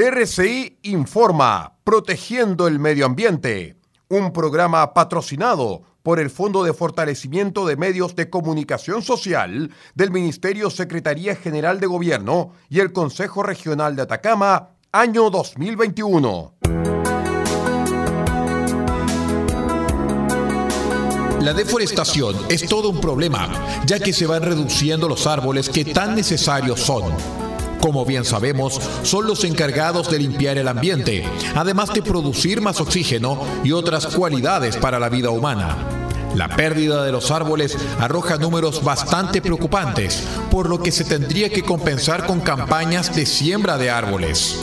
RCI Informa, Protegiendo el Medio Ambiente, un programa patrocinado por el Fondo de Fortalecimiento de Medios de Comunicación Social del Ministerio Secretaría General de Gobierno y el Consejo Regional de Atacama, año 2021. La deforestación es todo un problema, ya que se van reduciendo los árboles que tan necesarios son. Como bien sabemos, son los encargados de limpiar el ambiente, además de producir más oxígeno y otras cualidades para la vida humana. La pérdida de los árboles arroja números bastante preocupantes, por lo que se tendría que compensar con campañas de siembra de árboles.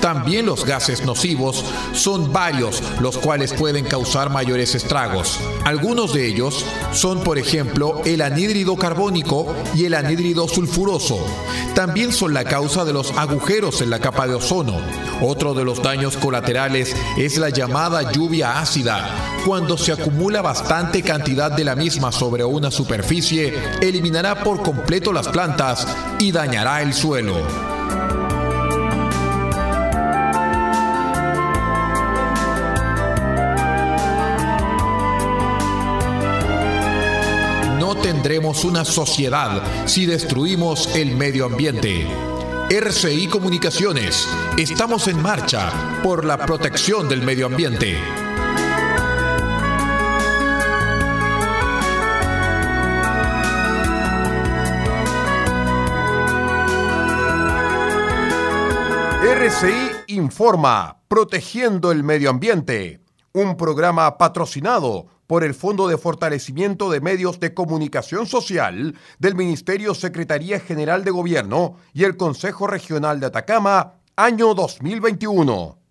También los gases nocivos son varios los cuales pueden causar mayores estragos. Algunos de ellos son, por ejemplo, el anhídrido carbónico y el anhídrido sulfuroso. También son la causa de los agujeros en la capa de ozono. Otro de los daños colaterales es la llamada lluvia ácida. Cuando se acumula bastante cantidad de la misma sobre una superficie, eliminará por completo las plantas y dañará el suelo. Tendremos una sociedad si destruimos el medio ambiente. RCI Comunicaciones, estamos en marcha por la protección del medio ambiente. RCI informa, protegiendo el medio ambiente, un programa patrocinado por el Fondo de Fortalecimiento de Medios de Comunicación Social del Ministerio Secretaría General de Gobierno y el Consejo Regional de Atacama, año 2021.